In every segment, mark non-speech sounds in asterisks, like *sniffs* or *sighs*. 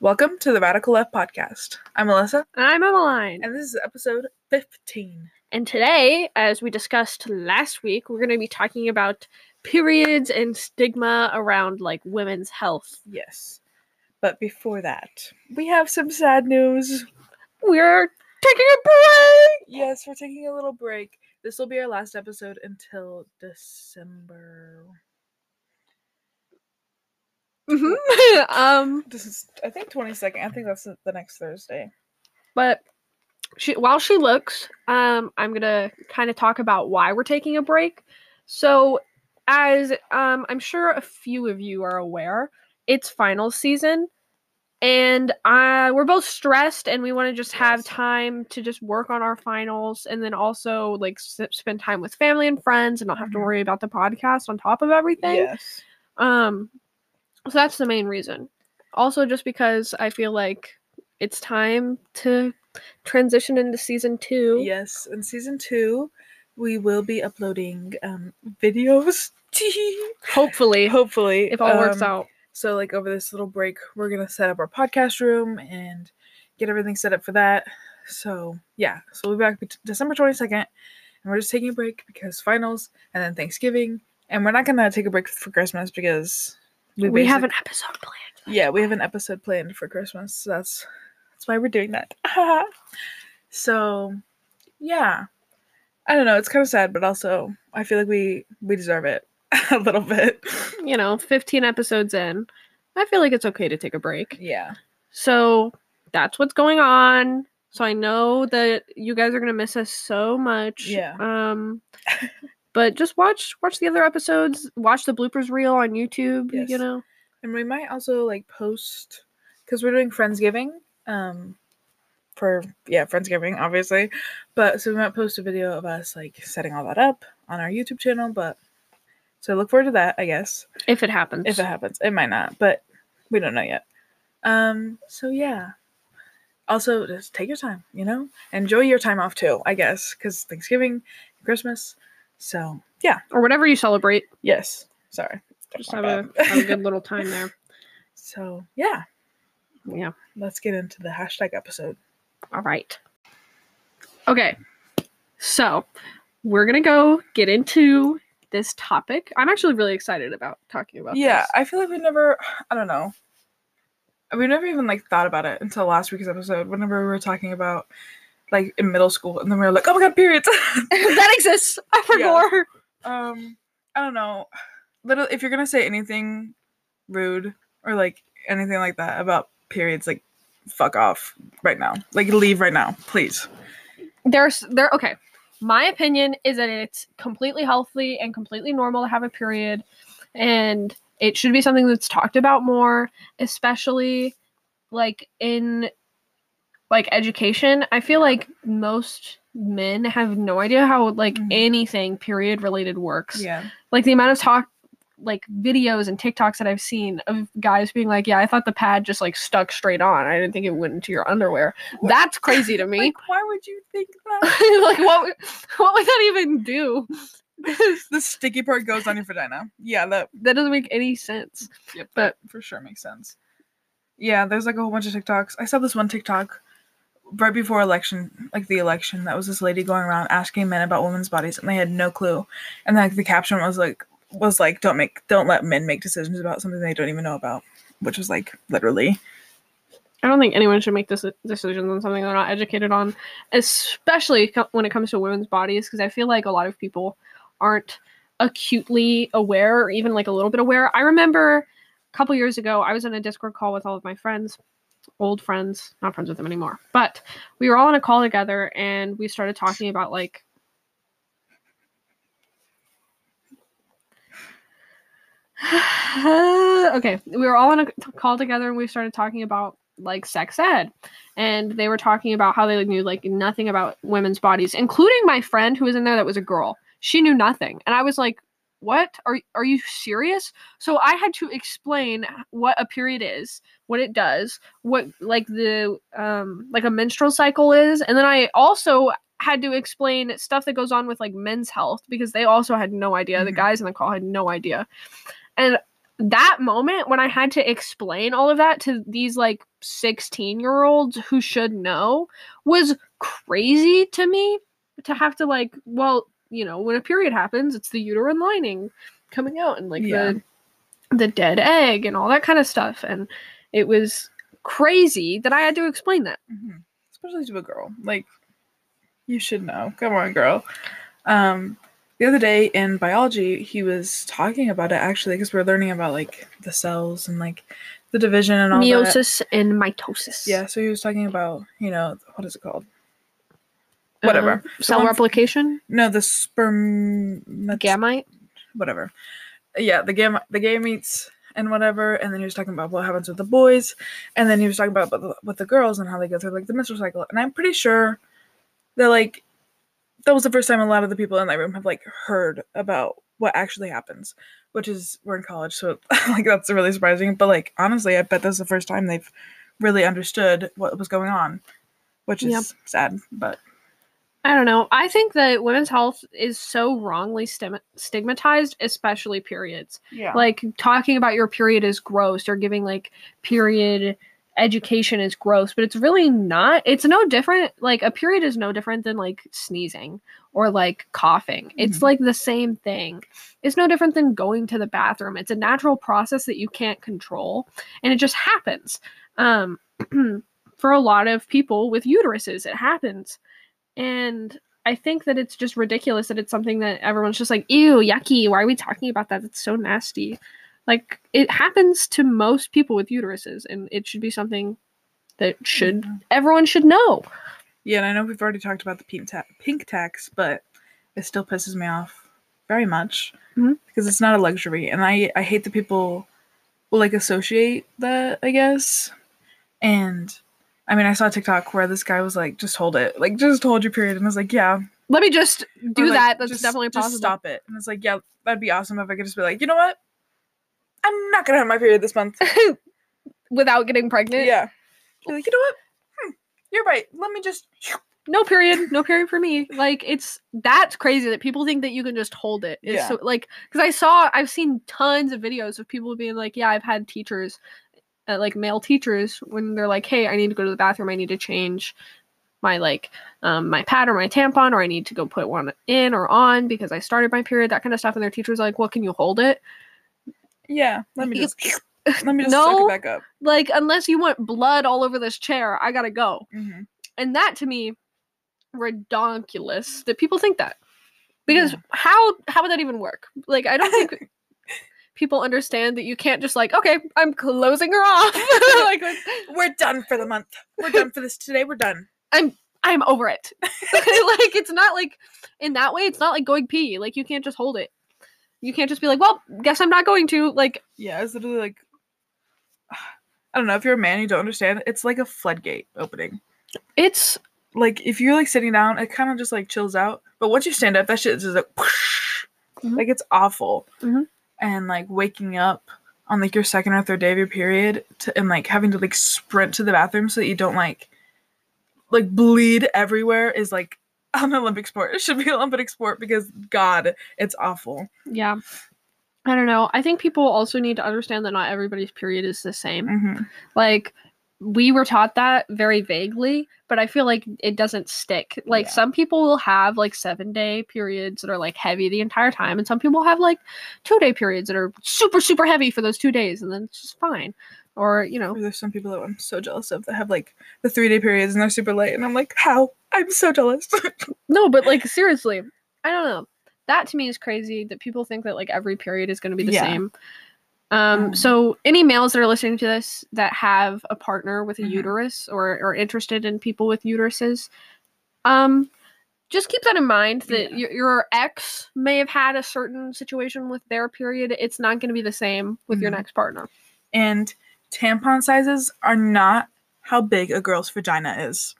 Welcome to the Radical Left Podcast. I'm Melissa, And I'm Emmeline. and this is episode 15. And today, as we discussed last week, we're going to be talking about periods and stigma around like women's health. Yes. But before that, we have some sad news. We're taking a break. Yes, we're taking a little break. This will be our last episode until December. Mhm. *laughs* um, This is, I think, 22nd. I think that's the the next Thursday. but she, while she looks, um, I'm gonna kind of talk about why we're taking a break. So, as um, I'm sure a few of you are aware, it's final season, and uh, we're both stressed, and we want to just have time to just work on our finals, and then also like s- spend time with family and friends, and not have to Mhm. worry about the podcast on top of everything. Yes. Um, so that's the main reason. Also, just because I feel like it's time to transition into season two. Yes. In season two, we will be uploading um, videos. *laughs* Hopefully, Hopefully. if all works um, out. So, like, over this little break, we're going to set up our podcast room and get everything set up for that. So, yeah. So, we'll be back December 22nd. And we're just taking a break because finals and then Thanksgiving. And we're not going to take a break for Christmas because We, basic- have an episode planned. Yeah, we have an episode planned for Christmas. So that's that's why we're doing that. *laughs* so, yeah. I don't know. It's kind of sad, but also I feel like we we deserve it *laughs* a little bit. You know, 15 episodes in. I feel like it's okay to take a break. Yeah. So that's what's going on. So I know that you guys are gonna miss us so much. Yeah. Um *laughs* but just watch watch the other episodes. Watch the bloopers reel on YouTube, Yes. you know. And we might also like post because we're doing Friendsgiving. Um for yeah, Friendsgiving, obviously. But so we might post a video of us like setting all that up on our YouTube channel, but so look forward to that, I guess. If it happens. If it happens. It might not, but we don't know yet. Um, so yeah. Also just take your time, you know? Enjoy your time off too, I guess, because Thanksgiving, Christmas. So yeah. or whatever you celebrate. Yes. Sorry. Just have a, have a good little time there. *laughs* So yeah. Yeah. Let's get into the hashtag episode. All right. Okay. So we're gonna go get into this topic. I'm actually really excited about talking about Yeah, this. I feel like we never I don't know. We never even like thought about it until last week's episode, whenever we were talking about like in middle school, and then we were like, "Oh my god, periods!" *laughs* that exists. I *laughs* Yeah. forgot. um, I don't know. Little, if you're gonna say anything rude or like anything like that about periods, like fuck off right now. Like leave right now, please. There's there okay. My opinion is that it's completely healthy and completely normal to have a period and it should be something that's talked about more, especially like in like education. I feel like most men have no idea how like Mhm. anything period related works. Yeah. like the amount of talk like videos and TikToks that I've seen of guys being like, "Yeah, I thought the pad just like stuck straight on. I didn't think it went into your underwear." What? That's crazy to *laughs* me. Like, why would you think that? *laughs* like, what? would- What would that even do? *laughs* the sticky part goes on your vagina. Yeah, that that doesn't make any sense. Yep, But- that for sure makes sense. Yeah, there's like a whole bunch of TikToks. I saw this one TikTok right before election, like the election, that was this lady going around asking men about women's bodies, and they had no clue. And like the caption was like, was like, "Don't make, don't let men make decisions about something they don't even know about," which was like literally. I don't think anyone should make this decisions on something they're not educated on, especially co- when it comes to women's bodies, because I feel like a lot of people aren't acutely aware or even like a little bit aware. I remember a couple years ago, I was in a Discord call with all of my friends, old friends, not friends with them anymore, but we were all on a call together and we started talking about like *sighs* okay, we were all on a t- call together and we started talking about like sex ed, and they were talking about how they knew like nothing about women's bodies, including my friend who was in there that was a girl. She knew nothing, and I was like, "What? Are are you serious?" So I had to explain what a period is, what it does, what like the um like a menstrual cycle is, and then I also had to explain stuff that goes on with like men's health because they also had no idea. The Mhm. guys in the call had no idea. And that moment when I had to explain all of that to these like 16 year olds who should know was crazy to me to have to like, well, you know, when a period happens, it's the uterine lining coming out and like Yeah. the the dead egg and all that kind of stuff. And it was crazy that I had to explain that. Mhm. especially to a girl. Like, you should know. Come on, girl. Um, the other day in biology, he was talking about it actually because we're learning about like the cells and like the division and all that. Meiosis and mitosis. Yeah, so he was talking about you know what is it called? Whatever. Uh, cell replication, No, the sperm. gamete. whatever. Yeah, the gamma, the gametes and whatever. And then he was talking about what happens with the boys, and then he was talking about with the, with the girls and how they go through like the menstrual cycle. And I'm pretty sure that like that was the first time a lot of the people in that room have like heard about what actually happens, which is we're in college, so *laughs* like that's really surprising. But like honestly, I bet that's the first time they've really understood what was going on, which is Yep. sad. But I don't know. I think that women's health is so wrongly stim- stigmatized, especially periods. yeah, Like talking about your period is gross or giving like period education is gross, but it's really not. It's no different. Like a period is no different than like sneezing or like coughing. It's Mhm. like the same thing. It's no different than going to the bathroom. It's a natural process that you can't control and it just happens. Um *clears throat* for a lot of people with uteruses, it happens. And I think that it's just ridiculous that it's something that everyone's just like, ew, yucky. Why are we talking about that? It's so nasty. Like it happens to most people with uteruses, and it should be something that should Mhm. everyone should know. Yeah, and I know we've already talked about the pink, ta- pink tax, but it still pisses me off very much Mhm. because it's not a luxury, and I I hate that people will like associate that. I guess, and I mean, I saw a TikTok where this guy was like, "Just hold it, like just hold your period," and I was like, "Yeah, Let me just do Or, like, that. That's just- definitely just possible. stop it." And it's like, "Yeah, that'd be awesome if I could just be like, you know what." I'm not gonna have my period this month. *laughs* Without getting pregnant. yeah. Be like, you know what? Hmm, you're right. Let me just. *laughs* No period. No period for me. Like it's that's crazy that people think that you can just hold it. It's Yeah. so like because I saw I've seen tons of videos of people being like, yeah, I've had teachers, uh, like male teachers, when they're like, hey, I need to go to the bathroom. I need to change my like um, my pad or my tampon, or I need to go put one in or on because I started my period. That kind of stuff. And their teachers like, well, can you hold it? Yeah. *sniffs* Let me just. let me just No. it back up. Like unless you want blood all over this chair, I gotta go. hmm and that to me redonkulous that people think that because Yeah. how how would that even work like i don't think *laughs* people understand that you can't just like okay i'm closing her off *laughs* like, *laughs* We're done for the month. We're done for this today. We're done. I'm I'm over it like it's not like in that way it's not like going pee like you can't just hold it you can't just be like well guess i'm not going to like Yeah, it's literally like *sighs* I don't know. If you're a man, you don't understand. It's like a floodgate opening. it's Like if you're like sitting down, it kind of just like chills out. But once you stand up, that shit is just like, Mhm. like it's awful. Mhm. And like waking up on like your second or third day of your period to, and like having to like sprint to the bathroom so that you don't like like bleed everywhere is like an Olympic sport. It should be an *laughs* Olympic sport because God, it's awful. yeah i don't know i think people also need to understand that not everybody's period is the same hmm like we were taught that very vaguely but i feel like it doesn't stick like Yeah. some people will have like seven day periods that are like heavy the entire time and some people have like two day periods that are super super heavy for those two days and then it's just fine or you know There's some people that I'm so jealous of that have like the three day periods and they're super late, and I'm like, how? I'm so jealous. *laughs* no but like seriously i don't know that to me is crazy that people think that like every period is going to be the Yeah. same um Um, so any males that are listening to this that have a partner with a Mhm. uterus or are interested in people with uteruses um just keep that in mind that Yeah. your, your ex may have had a certain situation with their period it's not going to be the same with your Mhm. next partner and tampon sizes are not how big a girl's vagina is.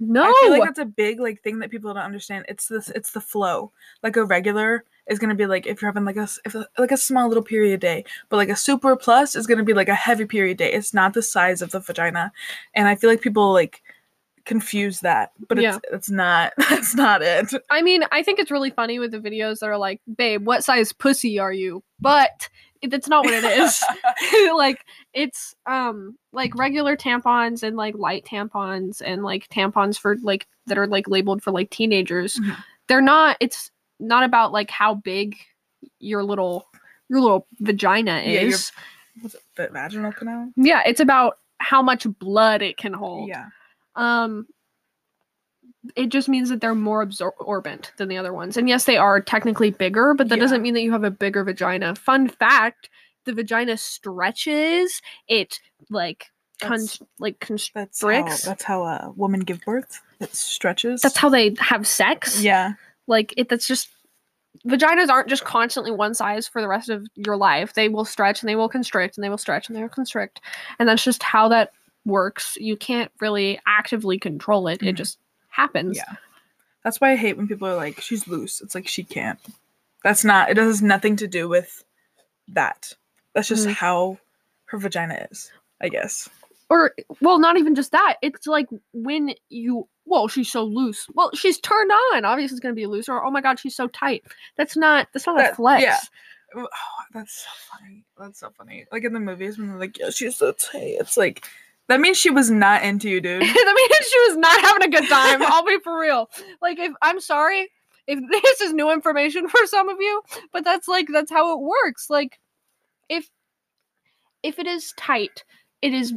No I feel like that's a big like thing that people don't understand. It's this it's the flow. Like a regular is gonna be like if you're having like a if a, like a small little period day, but like a super plus is gonna be like a heavy period day. It's not the size of the vagina, and I feel like people like confuse that, but Yeah. it's it's not *laughs* that's not it. I mean, I think it's really funny with the videos that are like, "Babe, what size pussy are you?" But that's not what it is. *laughs* *laughs* like it's um like regular tampons and like light tampons and like tampons for like that are like labeled for like teenagers. Mhm. They're not. It's not about like how big your little your little vagina Yeah, your- is. The vaginal canal? Yeah, it's about how much blood it can hold. Yeah. Um, it just means that they're more absorbent than the other ones. And yes, they are technically bigger, but that Yeah. doesn't mean that you have a bigger vagina. Fun fact: the vagina stretches. It like con- like That's how constricts. that's how a woman give birth. It stretches. That's how they have sex. yeah. Like it. That's just vaginas aren't just constantly one size for the rest of your life. They will stretch and they will constrict and they will stretch and they will constrict, and that's just how that works. You can't really actively control it. It Mhm. just happens. Yeah. That's why I hate when people are like, she's loose. It's like she can't. That's not it has nothing to do with that. That's just Mhm. how her vagina is, I guess. or well not even just that it's like when you well she's so loose well she's turned on obviously it's going to be loose or oh my god she's so tight that's not that's not That- a flex yeah. Oh, that's so funny. That's so funny. Like in the movies when they're like, yeah, she's so tight. It's like that means she was not into you, dude. *laughs* that means she was not having a good time. I'll be for real. Like if i'm sorry if *laughs* this is new information for some of you but that's like that's how it works. Like if if it is tight it is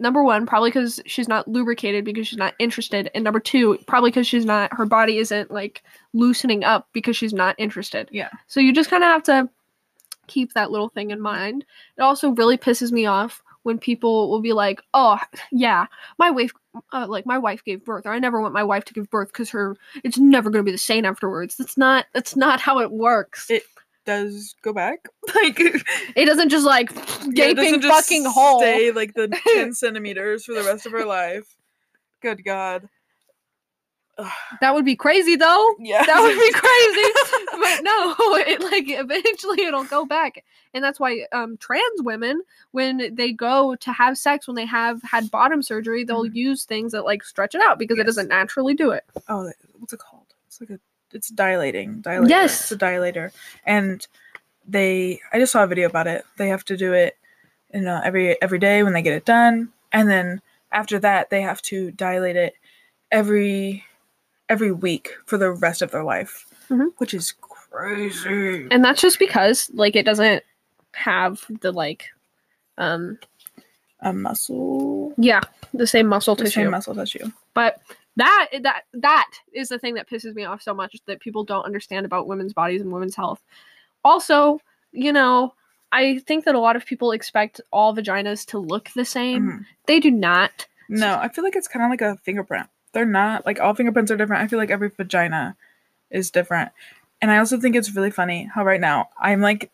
number one probably because she's not lubricated because she's not interested and number two probably because she's not her body isn't like loosening up because she's not interested. Yeah. so you just kind of have to keep that little thing in mind. It also really pisses me off when people will be like oh yeah my wife uh, like my wife gave birth or i never want my wife to give birth because her it's never going to be the same afterwards that's not that's not how it works It- Does go back. *laughs* Like it doesn't just like yeah, gaping doesn't just fucking hole Stay like the ten *laughs* centimeters for the rest of her life. Good God. Ugh. that would be crazy though Yeah. that would be crazy *laughs* *laughs* no it like eventually it'll go back and that's why um trans women when they go to have sex when they have had bottom surgery they'll Mhm. use things that like stretch it out because it doesn't naturally do it oh, what's it called? It's like a, it's dilating. Dilator. Yes. it's a dilator, and they. I just saw a video about it. They have to do it, you know, every every day when they get it done, and then after that they have to dilate it every every week for the rest of their life, Mhm. which is crazy. and that's just because like it doesn't have the like um A muscle, yeah the same muscle the tissue same muscle tissue. but that that that is the thing that pisses me off so much that people don't understand about women's bodies and women's health also you know i think that a lot of people expect all vaginas to look the same Mhm. they do not No, I feel like it's kind of like a fingerprint. They're not like all fingerprints are different. I feel like every vagina is different. And I also think it's really funny how right now I'm like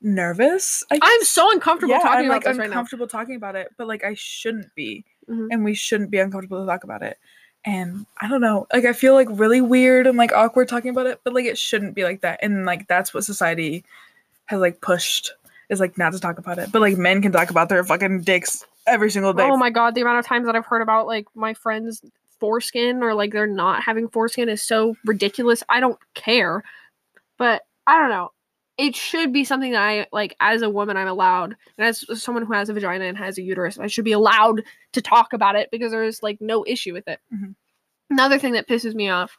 nervous. I i'm so uncomfortable yeah, talking I'm about like this right now uncomfortable talking about it, but like I shouldn't be, Mhm. and we shouldn't be uncomfortable to talk about it. And I don't know, like I feel like really weird and like awkward talking about it, but like it shouldn't be like that. And like that's what society has like pushed is like not to talk about it. But like men can talk about their fucking dicks every single day. oh my god the amount of times that i've heard about like my friends foreskin or like they're not having foreskin is so ridiculous i don't care. But i don't know. It should be something that i like as a woman i'm allowed and as someone who has a vagina and has a uterus i should be allowed to talk about it because there's like no issue with it. Mhm. another thing that pisses me off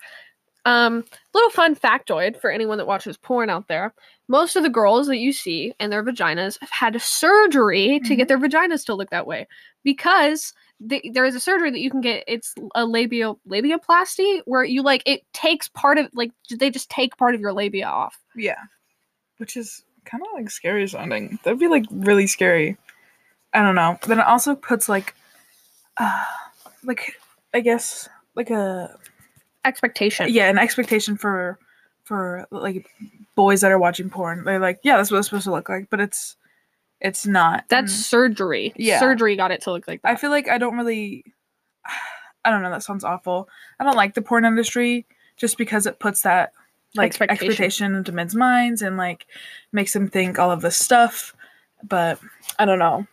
um little fun factoid for anyone that watches porn out there. Most of the girls that you see and their vaginas have had surgery to get their vaginas to look that way because the, there is a surgery that you can get it's a labial labiaplasty where you like it takes part of like they just take part of your labia off Yeah. Which is kind of like scary sounding. That'd be like really scary. I don't know. Then it also puts like uh like I guess like a expectation yeah, an expectation for for like boys that are watching porn. They're like, yeah, that's what it's supposed to look like, but it's it's not. that's And surgery Yeah. surgery got it to look like that I feel like I don't really *sighs* I don't know, that sounds awful. I don't like the porn industry just because it puts that like Expectation. expectation, into men's minds and like makes them think all of this stuff. But I don't know.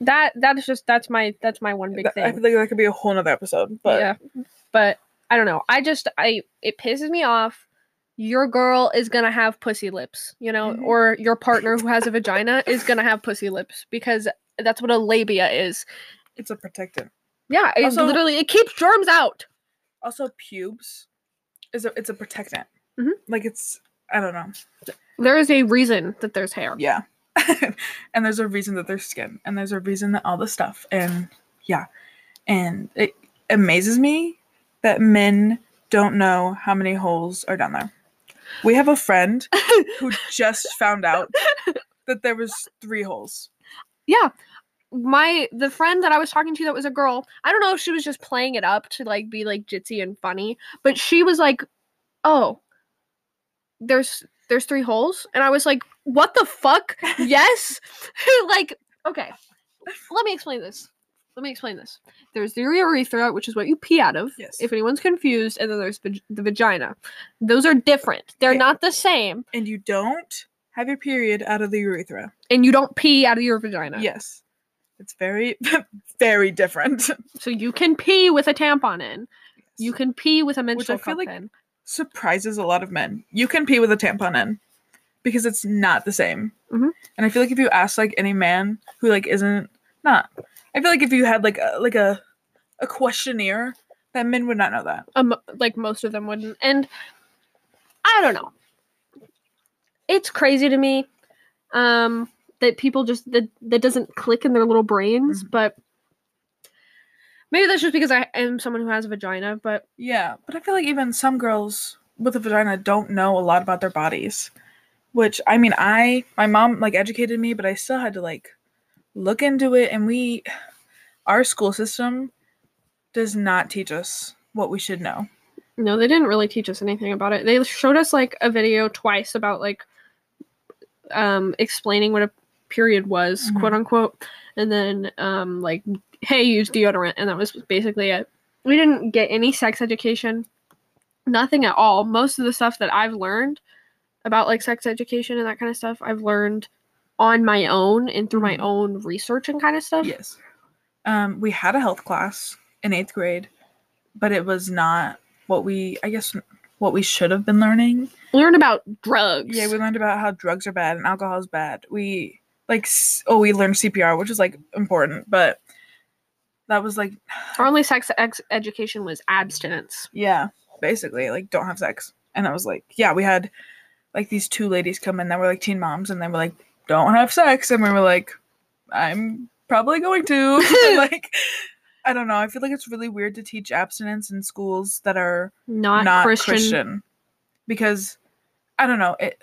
that that is just that's my that's my one big That- I thing. feel like that could be a whole nother episode. But yeah, but I don't know. I just I it pisses me off. Your girl is gonna have pussy lips, you know, Mhm. or your partner who has a vagina is gonna have pussy lips because that's what a labia is. it's a protectant. Yeah, it Also- literally it keeps germs out. Also, pubes is a it's a protectant. Mhm. Like it's I don't know. There is a reason that there's hair. Yeah. *laughs* and there's a reason that there's skin, and there's a reason that all this stuff, and yeah, and it amazes me that men don't know how many holes are down there. We have a friend *laughs* who just found out that there was three holes. Yeah. My the friend that I was talking to that was a girl. I don't know if she was just playing it up to like be like jitsy and funny, but she was like, "Oh, there's there's three holes." And I was like, "What the fuck?" *laughs* yes. *laughs* like, okay. Let me explain this. Let me explain this. There's the urethra, which is what you pee out of. Yes. If anyone's confused, and then there's vag- the vagina. Those are different. They're Okay. not the same, And you don't have your period out of the urethra. and you don't pee out of your vagina. Yes. It's very, *laughs* very different. So you can pee with a tampon in. You can pee with a menstrual feel cup like- in. surprises a lot of men. You can pee with a tampon in because it's not the same. Mhm. And I feel like if you ask like any man who like isn't not, I feel like if you had like a, like a a questionnaire, that men would not know that. Um, like most of them wouldn't. And I don't know. It's crazy to me um, that people just that that doesn't click in their little brains. Mhm. But maybe that's just because I am someone who has a vagina. But Yeah, but I feel like even some girls with a vagina don't know a lot about their bodies. Which I mean, I my mom like educated me, but I still had to like look into it and we our school system does not teach us what we should know. no, they didn't really teach us anything about it. They showed us like a video twice about like um explaining what a period was, Mhm. quote unquote, and then um like hey, use deodorant, and that was basically it. We didn't get any sex education, nothing at all. Most of the stuff that I've learned about like sex education and that kind of stuff, I've learned on my own and through my Mhm. own research and kind of stuff. Yes. Um, we had a health class in eighth grade, but it was not what we, I guess, what we should have been learning. Learn about drugs. Yeah, we learned about how drugs are bad and alcohol is bad. We like, oh, we learned CPR, which is like important, but that was like, *sighs* Our only sex ex- education was abstinence. yeah, basically, like, don't have sex. And I was like, yeah, we had like these two ladies come in that were like teen moms, and they were like, don't have sex, and we were like, I'm probably going to. *laughs* *laughs* like, I don't know. I feel like it's really weird to teach abstinence in schools that are Not, not, Christian. Christian. because I don't know it.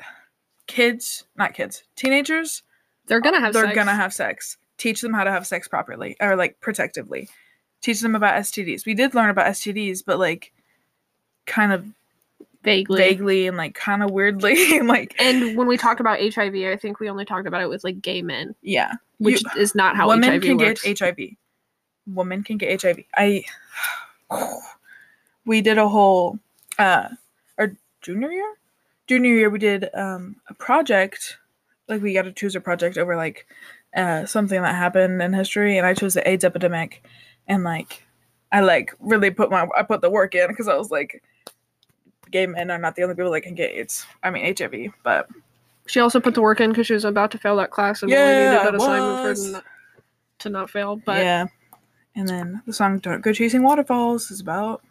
Kids, not kids, teenagers, They're gonna have they're sex. gonna have sex. Teach them how to have sex properly or like protectively. Teach them about STDs. We did learn about STDs, but like kind of vaguely. vaguely and like kind of weirdly *laughs* and like And when we talked about HIV, I think we only talked about it with like gay men, yeah. which You- is not how women HIV can works. get HIV. Women can get HIV. I *sighs* we did a whole uh our junior year? Junior year we did um a project like we got to choose a project over like uh something that happened in history and I chose the AIDS epidemic and like I like really put my I put the work in because I was like gay men are not the only people that can get AIDS. I mean HIV, but She also put the work in because she was about to fail that class and Yeah, needed that assignment for to not, to not fail. But yeah. And then the song Don't Go Chasing Waterfalls is about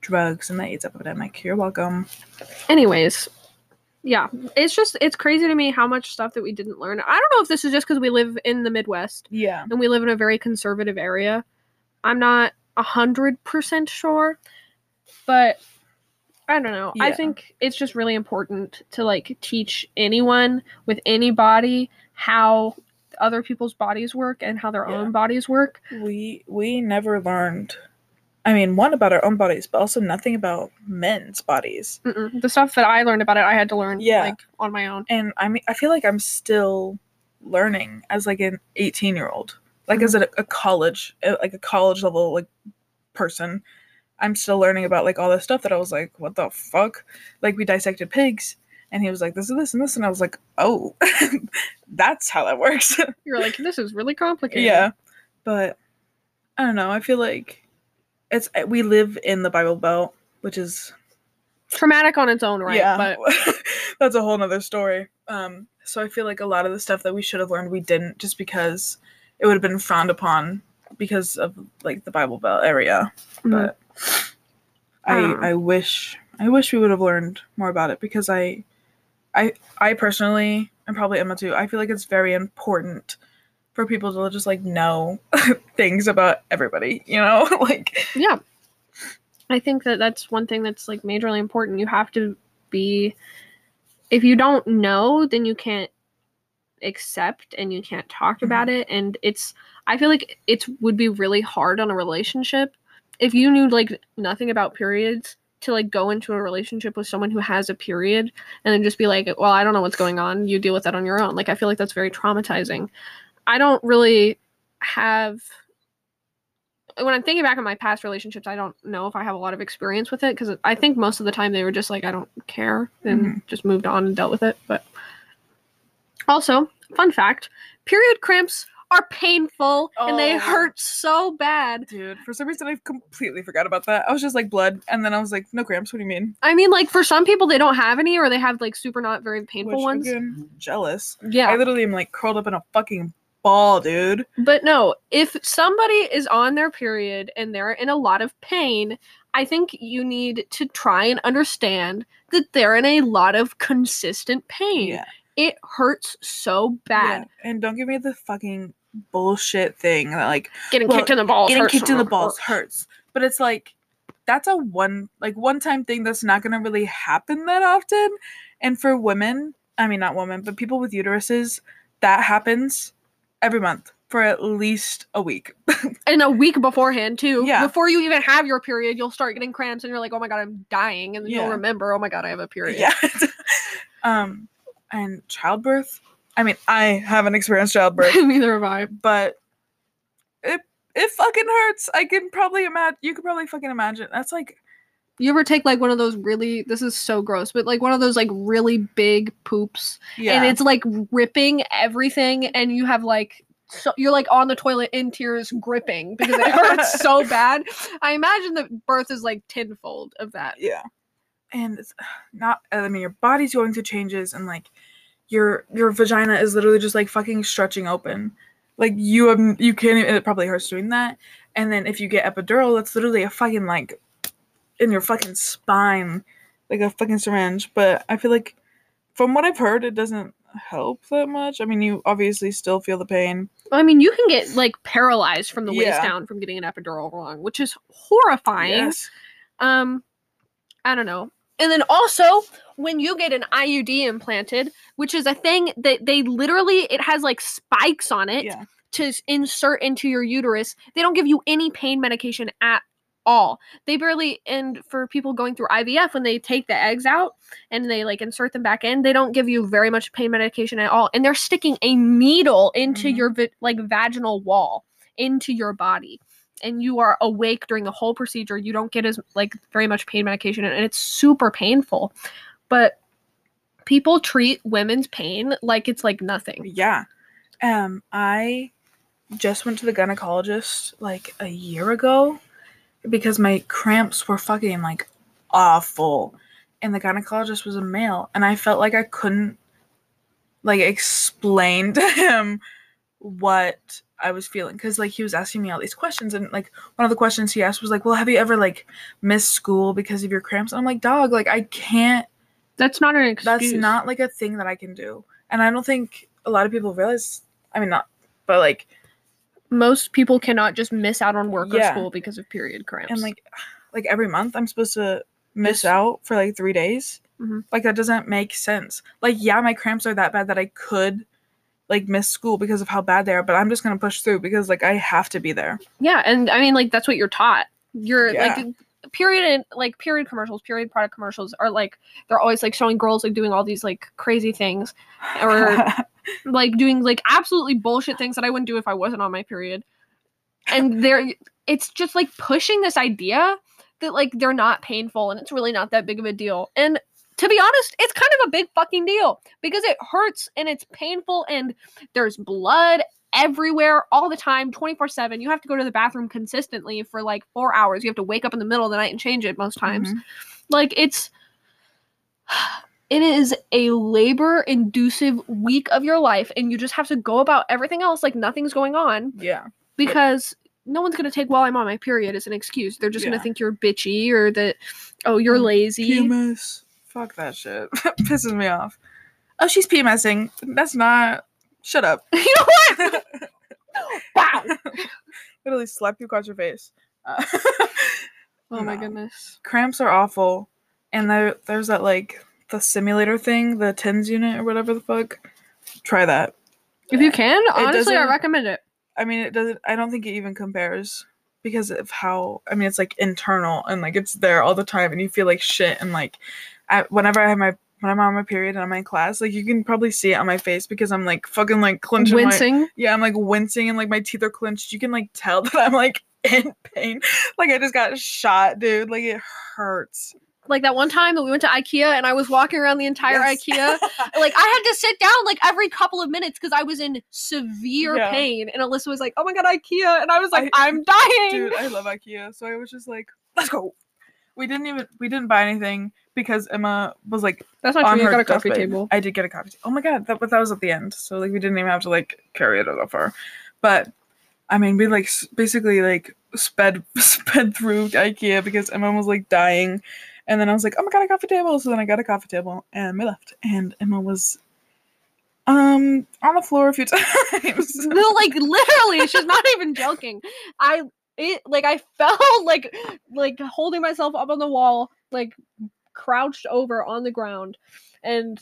drugs and the AIDS epidemic. You're welcome. anyways, yeah, it's just it's crazy to me how much stuff that we didn't learn. I don't know if this is just because we live in the Midwest Yeah. and we live in a very conservative area. I'm not a hundred percent sure, but I don't know. I think it's just really important to like teach anyone with any body how other people's bodies work and how their Yeah. own bodies work. We we never learned I mean, one about our own bodies, but also nothing about men's bodies. Mm-mm. The stuff that I learned about it, I had to learn Yeah. like on my own. And I mean I feel like I'm still learning as like an 18 year old. Like as a, a college uh, like a college level like person. I'm still learning about like all this stuff that I was like, what the fuck? Like we dissected pigs and he was like, this is this and this and I was like, oh *laughs* that's how that works. *laughs* You're like, this is really complicated. yeah. but I don't know. I feel like it's we live in the Bible Belt, which is Traumatic on its own right, yeah, but *laughs* that's a whole nother story. Um, so I feel like a lot of the stuff that we should have learned we didn't, just because it would have been frowned upon because of like the Bible Belt area. Mhm. But I Um. I wish I wish we would have learned more about it because I I I personally and probably Emma too. I feel like it's very important for people to just like know *laughs* things about everybody. You know, *laughs* like yeah i think that that's one thing that's like majorly important you have to be if you don't know then you can't accept and you can't talk about it and it's i feel like it would be really hard on a relationship if you knew like nothing about periods to like go into a relationship with someone who has a period and then just be like well i don't know what's going on. You deal with that on your own. Like i feel like that's very traumatizing. I don't really have when I'm thinking back on my past relationships, I don't know if I have a lot of experience with it because I think most of the time they were just like, I don't care and mm-hmm. just moved on and dealt with it. But also, fun fact period cramps are painful and they Oh. hurt so bad. dude, for some reason I completely forgot about that. I was just like blood, and then I was like, no cramps. What do you mean? I mean, like for some people, they don't have any or they have like super not very painful Which, ones. again, jealous. Yeah. I literally am like curled up in a fucking ball, dude. But no, if somebody is on their period and they're in a lot of pain, I think you need to try and understand that they're in a lot of consistent pain. Yeah It hurts so bad. Yeah. And don't give me the fucking bullshit thing that like Getting Well, kicked in the balls. getting hurts kicked in the balls hurts. But it's like that's a one like one time thing that's not gonna really happen that often. And for women, I mean not women, but people with uteruses, that happens every month for at least a week. *laughs* And a week beforehand too. Yeah. Before you even have your period, you'll start getting cramps and you're like, oh my god, I'm dying. And then Yeah. you'll remember, oh my god, I have a period. yeah. *laughs* um and childbirth. I mean, I haven't experienced childbirth. *laughs* Neither have I. but it it fucking hurts. I can probably imagine. You could probably fucking imagine. That's like You ever take like one of those really this is so gross, but like one of those like really big poops yeah, and it's like ripping everything and you have like so you're like on the toilet in tears gripping because it hurts so *laughs* bad i imagine that birth is like tenfold of that yeah, and it's *sighs* not. I mean, your body's going through changes, and like your your vagina is literally just like fucking stretching open. Like you have, you can't. Even, it probably hurts doing that. And then if you get epidural, that's literally a fucking like in your fucking spine, like a fucking syringe. But I feel like from what I've heard, it doesn't help that much. I mean, you obviously still feel the pain. i mean you can get like paralyzed from the waist Yeah. down from getting an epidural wrong which is horrifying Yes. um i don't know and then also when you get an iud implanted which is a thing that they literally it has like spikes on it Yeah. to insert into your uterus. They don't give you any pain medication at all. They barely and for people going through IVF when they take the eggs out and they like insert them back in, they don't give you very much pain medication at all. And they're sticking a needle into Mhm. your vi- like vaginal wall into your body. And you are awake during the whole procedure. You don't get as like very much pain medication and it's super painful. But people treat women's pain like it's like nothing. Yeah. Um, I just went to the gynecologist like a year ago because my cramps were fucking like awful. And the gynecologist was a male, and I felt like I couldn't like explain to him what I was feeling because like he was asking me all these questions and like one of the questions he asked was like, "Well, have you ever like missed school because of your cramps?" And I'm like, "Dog, like I can't That's not an excuse. that's not like a thing that I can do. And I don't think a lot of people realize I mean not but like most people cannot just miss out on work or school because of period cramps. and like *sighs* like every month I'm supposed to miss out for like 3 days. Mhm. Like that doesn't make sense. Like yeah, my cramps are that bad that I could like miss school because of how bad they are, but I'm just going to push through because like I have to be there. yeah, and I mean like that's what you're taught. You're Yeah. like period and like period commercials, period product commercials are like they're always like showing girls like doing all these like crazy things Or- *laughs* like doing like absolutely bullshit things that I wouldn't do if I wasn't on my period. And they're it's just like pushing this idea that like they're not painful and it's really not that big of a deal. And to be honest, it's kind of a big fucking deal because it hurts and it's painful and there's blood everywhere all the time 24/7 you have to go to the bathroom consistently for like 4 hours you have to wake up in the middle of the night and change it most times Mhm. like it's *sighs* it is a labor inducive week of your life and you just have to go about everything else like nothing's going on Yeah. because no one's going to take while i'm on my period as an excuse they're just gonna think you're bitchy or that oh you're lazy. Fuck that shit. *laughs* Pisses me off. Oh, she's PMSing. That's not. Shut up. *laughs* you know what *laughs* wow Literally slap you across your face. Uh, oh my goodness cramps are awful, and there there's that like the simulator thing, the tens unit or whatever the fuck. Try that. if you can honestly i recommend it I mean, it doesn't. I don't think it even compares because of how. I mean, it's like internal and like it's there all the time, and you feel like shit. And like, I, whenever I have my when I'm on my period and I'm in class, like you can probably see it on my face because I'm like fucking like clenching my. wincing Yeah, I'm like wincing and like my teeth are clenched. You can like tell *laughs* that I'm like in pain. Like I just got shot, dude. Like it hurts. like that one time that we went to ikea and i was walking around the entire Yes. ikea *laughs* like I had to sit down like every couple of minutes because I was in severe Yeah. pain. And Alyssa was like, "Oh my god, IKEA!" And I was like, I- "I'm dying." Dude, I love IKEA. So I was just like, let's go. We didn't even we didn't buy anything because Emma was like That's not on true. You got a coffee deathbed. table. I did get a coffee table. Oh my god, that but that was at the end. So like we didn't even have to like carry it that far. But I mean, we like basically like sped *laughs* sped through IKEA because Emma was like dying, and then I was like, oh my god, a coffee table. So then I got a coffee table and we left, and Emma was um on the floor a few *laughs* times. *laughs* no, like literally, she's not even joking. I it like I felt like like holding myself up on the wall, like crouched over on the ground, and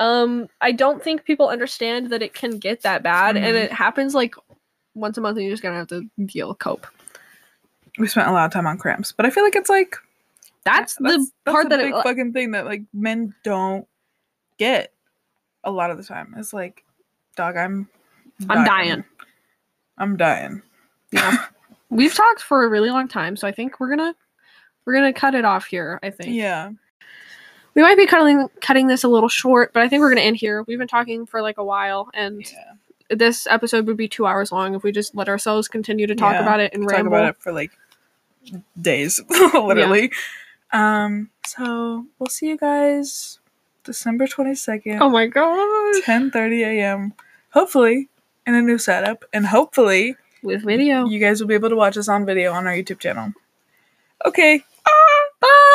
um I don't think people understand that it can get that bad, and Mhm. it happens like once a month, and you're just gonna have to deal cope. we spent a lot of time on cramps, but I feel like it's like That's, the part a that big it, fucking thing that like men don't get a lot of the time. It's like, dog, I'm I'm dying. I'm dying. Yeah. *laughs* We've talked for a really long time, so I think we're gonna we're gonna cut it off here. I think. Yeah. We might be cutting cutting this a little short, but I think we're gonna end here. We've been talking for like a while, and Yeah. this episode would be two hours long if we just let ourselves continue to talk Yeah, about it and Talk ramble. about it for like days, *laughs* literally. Um. So we'll see you guys December twenty second, Oh my god! ten thirty a.m. Hopefully in a new setup, and hopefully With video. you guys will be able to watch us on video on our YouTube channel. Okay. Bye.